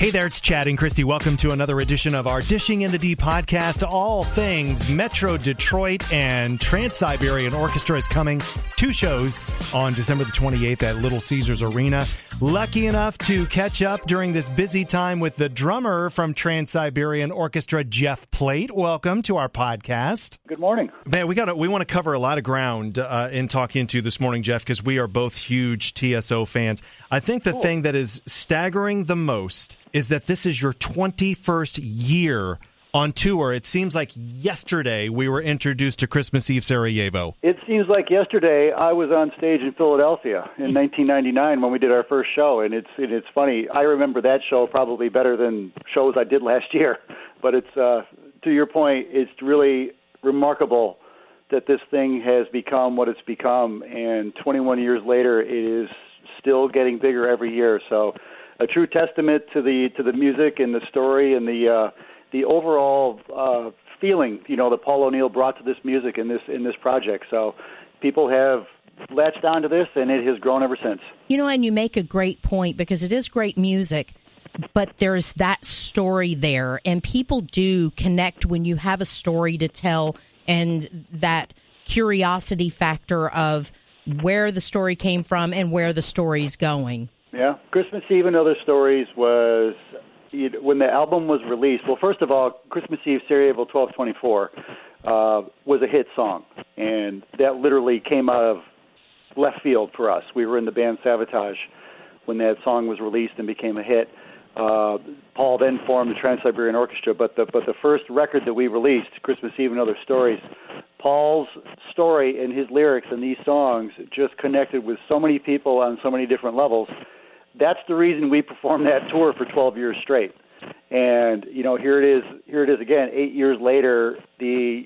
Hey there, it's Chad and Christy. Welcome to another edition of our Dishing in the D podcast. All things Metro Detroit and Trans Siberian Orchestra is coming. Two shows on December the 28th at Little Caesars Arena. Lucky enough to catch up during this busy time with the drummer from Trans Siberian Orchestra, Jeff Plate. Welcome to our podcast. Good morning. Man, we got we want to cover a lot of ground uh, in talking to you this morning, Jeff, because we are both huge TSO fans. I think the cool. thing that is staggering the most is that this is your 21st year on tour. It seems like yesterday we were introduced to Christmas Eve Sarajevo. It seems like yesterday I was on stage in Philadelphia in 1999 when we did our first show, and it's and it's funny. I remember that show probably better than shows I did last year. But it's uh, to your point, it's really remarkable that this thing has become what it's become, and 21 years later, it is still getting bigger every year. So a true testament to the to the music and the story and the uh, the overall uh, feeling you know that Paul O'Neill brought to this music in this in this project. So people have latched onto this, and it has grown ever since. You know, and you make a great point because it is great music. But there's that story there, and people do connect when you have a story to tell, and that curiosity factor of where the story came from and where the story's going. Yeah, Christmas Eve and Other Stories was when the album was released. Well, first of all, Christmas Eve Sarajevo 1224 uh, was a hit song, and that literally came out of left field for us. We were in the band Savatage when that song was released and became a hit. Uh, Paul then formed the Trans Siberian Orchestra, but the but the first record that we released, Christmas Eve and Other Stories, Paul's story and his lyrics and these songs just connected with so many people on so many different levels that's the reason we performed that tour for 12 years straight. And you know, here it is. Here it is again. Eight years later, the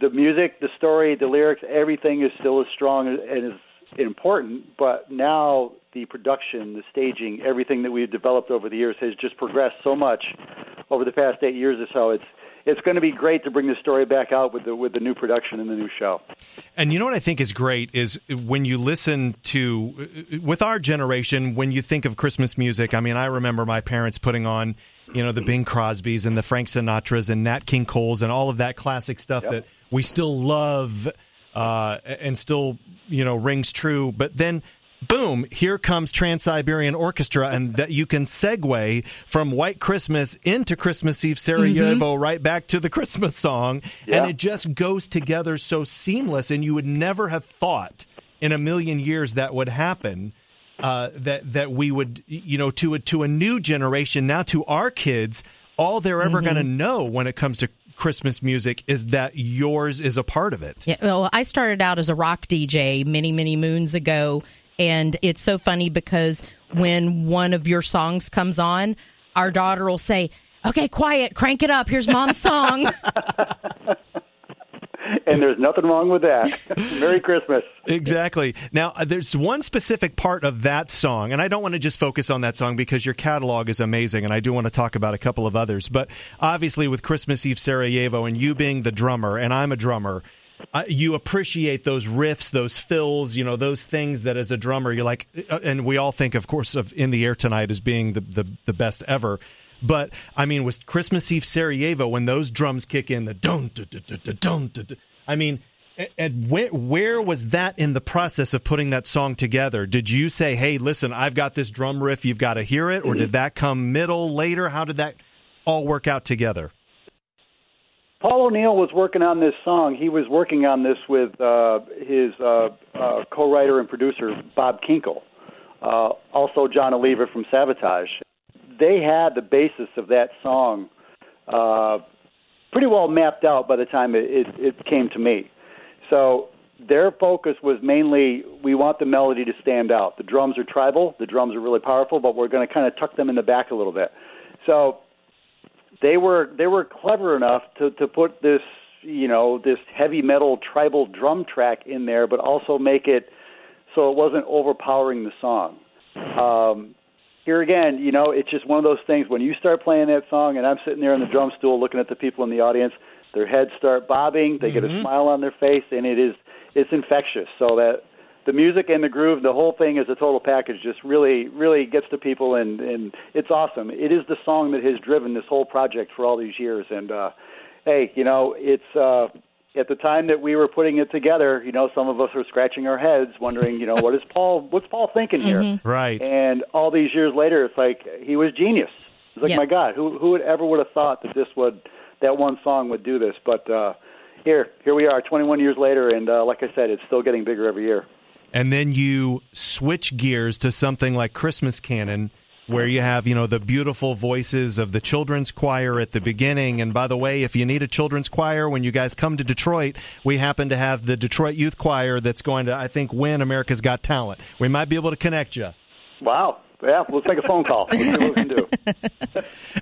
the music, the story, the lyrics, everything is still as strong and as important. But now the production, the staging, everything that we've developed over the years has just progressed so much over the past eight years or so. It's it's going to be great to bring the story back out with the with the new production and the new show. And you know what I think is great is when you listen to with our generation when you think of Christmas music. I mean, I remember my parents putting on you know the Bing Crosbys and the Frank Sinatras and Nat King Coles and all of that classic stuff yep. that we still love uh, and still you know rings true. But then boom, here comes Trans Siberian Orchestra, and that you can segue from White Christmas into Christmas Eve Sarajevo mm-hmm. right back to the Christmas song, yeah. and it just goes together so seamless. And you would never have thought in a million years that would happen. Uh, that that we would you know to a to a new generation now to our kids all they're ever mm-hmm. going to know when it comes to Christmas music is that yours is a part of it. Yeah, well, I started out as a rock DJ many, many moons ago, and it's so funny because when one of your songs comes on, our daughter will say, Okay, quiet, crank it up. Here's mom's song. and there's nothing wrong with that. Merry Christmas. Exactly. Now, uh, there's one specific part of that song, and I don't want to just focus on that song because your catalog is amazing, and I do want to talk about a couple of others. But obviously, with Christmas Eve Sarajevo and you being the drummer, and I'm a drummer, uh, you appreciate those riffs, those fills, you know, those things that as a drummer you're like, uh, and we all think, of course, of "In the Air Tonight" as being the the, the best ever. But I mean, with Christmas Eve Sarajevo, when those drums kick in, the dun dun dun dun dun, dun I mean, and where where was that in the process of putting that song together? Did you say, "Hey, listen, I've got this drum riff, you've got to hear it," or mm-hmm. did that come middle later? How did that all work out together? Paul O'Neill was working on this song. He was working on this with uh, his uh, uh, co-writer and producer Bob Kinkel, uh, also Jon Oliva from Savatage. They had the basis of that song uh, pretty well mapped out by the time it, it, it came to me. So their focus was mainly we want the melody to stand out. The drums are tribal, the drums are really powerful, but we're going to kind of tuck them in the back a little bit. So they were they were clever enough to to put this you know this heavy metal tribal drum track in there, but also make it so it wasn't overpowering the song. Um, here again, you know, it's just one of those things when you start playing that song, and I'm sitting there in the drum stool looking at the people in the audience, their heads start bobbing, they mm-hmm. get a mm-hmm. smile on their face, and it is it's infectious. So that the music and the groove, the whole thing is a total package just really, really gets to people, and and it's awesome. It is the song that has driven this whole project for all these years, and uh, hey, you know, it's uh, at the time that we were putting it together. You know, some of us were scratching our heads, wondering, you know, what is Paul, what's Paul thinking here? Mm-hmm. Right. And all these years later, it's like he was genius. It's like, Yeah. my God, who who would ever would have thought that this would that one song would do this? But uh, here, here we are, 21 years later, and uh, like I said, it's still getting bigger every year. And then you switch gears to something like Christmas Canon, where you have you know the beautiful voices of the children's choir at the beginning. And by the way, if you need a children's choir when you guys come to Detroit, we happen to have the Detroit Youth Choir that's going to I think win America's Got Talent. We might be able to connect you. Wow. Yeah, let's make a phone call. Let's see what we can do.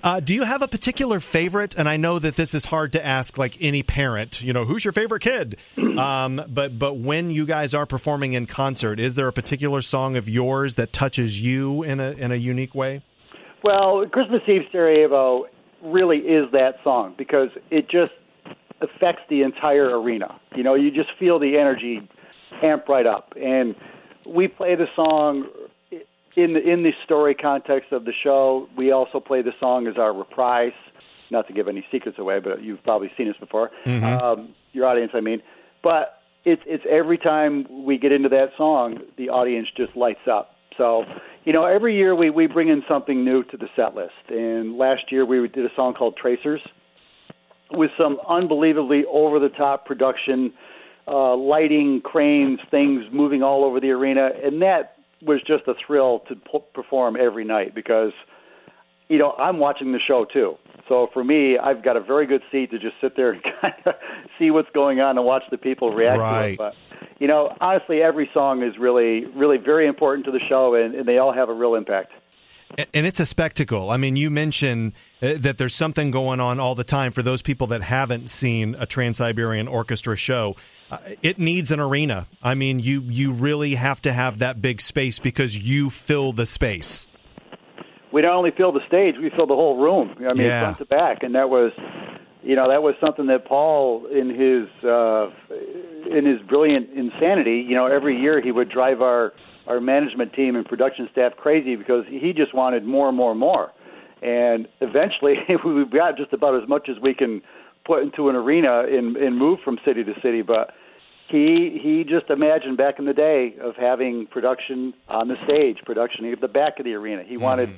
Uh, do you have a particular favorite? And I know that this is hard to ask like any parent. You know, who's your favorite kid? Um, but but when you guys are performing in concert, is there a particular song of yours that touches you in a in a unique way? Well, Christmas Eve Sarajevo really is that song because it just affects the entire arena. You know, you just feel the energy amp right up. And we play the song in the in the story context of the show. We also play the song as our reprise. Not to give any secrets away, but you've probably seen us before. Um, your audience, I mean. But it's it's every time we get into that song, the audience just lights up. So, you know, every year we we bring in something new to the set list. And last year we did a song called Tracers with some unbelievably over the top production, uh, lighting, cranes, things moving all over the arena, and that was just a thrill to p- perform every night because, you know, I'm watching the show too. So for me, I've got a very good seat to just sit there and kind of see what's going on and watch the people react to it. But you know, honestly, every song is really, really very important to the show, and, and they all have a real impact. And it's a spectacle. I mean, you mentioned uh, that there's something going on all the time for those people that haven't seen a Trans Siberian Orchestra show. Uh, it needs an arena. I mean, you you really have to have that big space because you fill the space. we don't only fill the stage, we fill the whole room. I mean, Yeah. front to back, and that was, you know, that was something that Paul, in his uh, in his brilliant insanity, you know, every year he would drive our our management team and production staff crazy because he just wanted more and more and more, and eventually we got just about as much as we can put into an arena and, and move from city to city, but. He he just imagined back in the day of having production on the stage, production at the back of the arena. He mm-hmm. wanted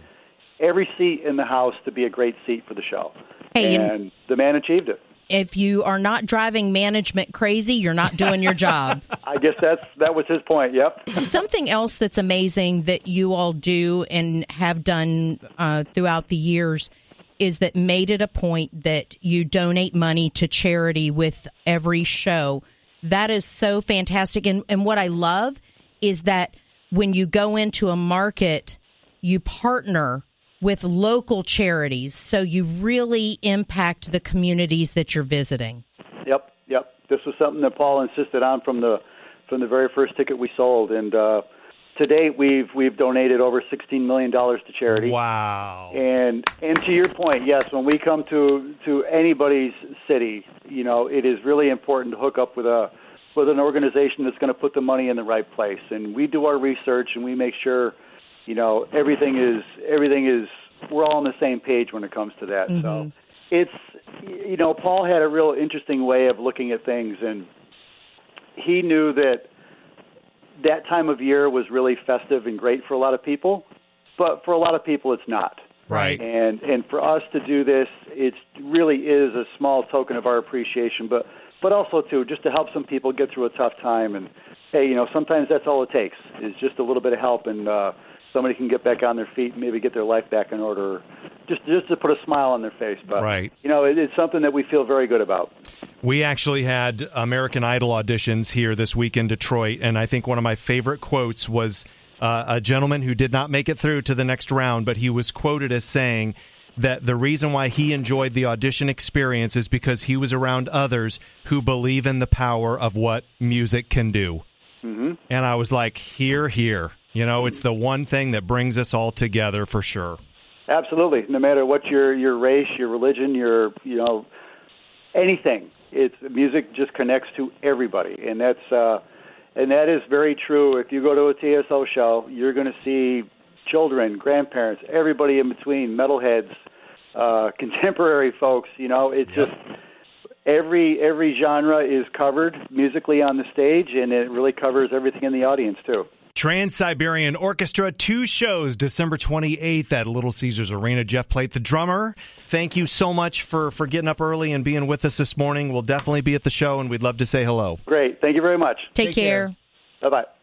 every seat in the house to be a great seat for the show. Hey, and- and the man achieved it. If you are not driving management crazy, you're not doing your job. I guess that's that was his point. Yep. Something else that's amazing that you all do and have done uh, throughout the years is that made it a point that you donate money to charity with every show. That is so fantastic. And, and what I love is that when you go into a market, you partner with local charities. So you really impact the communities that you're visiting. Yep. Yep. This was something that Paul insisted on from the from the very first ticket we sold, and uh, to date we've we've donated over sixteen million dollars to charity. Wow. And and to your point, yes, when we come to to anybody's city, you know, it is really important to hook up with a with an organization that's going to put the money in the right place. And we do our research and we make sure, you know, everything is everything is we're all on the same page when it comes to that. So it's you know, Paul had a real interesting way of looking at things and he knew that that time of year was really festive and great for a lot of people, but for a lot of people it's not. Right. And and for us to do this, it really is a small token of our appreciation, but but also too just to help some people get through a tough time. And hey, you know, sometimes that's all it takes is just a little bit of help, and uh, somebody can get back on their feet, and maybe get their life back in order, just just to put a smile on their face. But Right. you know, it, it's something that we feel very good about. We actually had American Idol auditions here this week in Detroit, and I think one of my favorite quotes was uh, a gentleman who did not make it through to the next round, but he was quoted as saying that the reason why he enjoyed the audition experience is because he was around others who believe in the power of what music can do. Mm-hmm. And I was like, here, here. You know, it's the one thing that brings us all together for sure. Absolutely. No matter what your your race, your religion, your you know anything, it's music just connects to everybody, and that's uh, And that is very true. If you go to a TSO show, you're going to see children, grandparents, everybody in between, metalheads, uh, contemporary folks. You know, it's just every every genre is covered musically on the stage, and it really covers everything in the audience too. Trans Siberian Orchestra, two shows, December 28th at Little Caesars Arena. Jeff Plate, the drummer, thank you so much for, for getting up early and being with us this morning. We'll definitely be at the show, and we'd love to say hello. Great. Thank you very much. Take, Take care. care. Bye bye.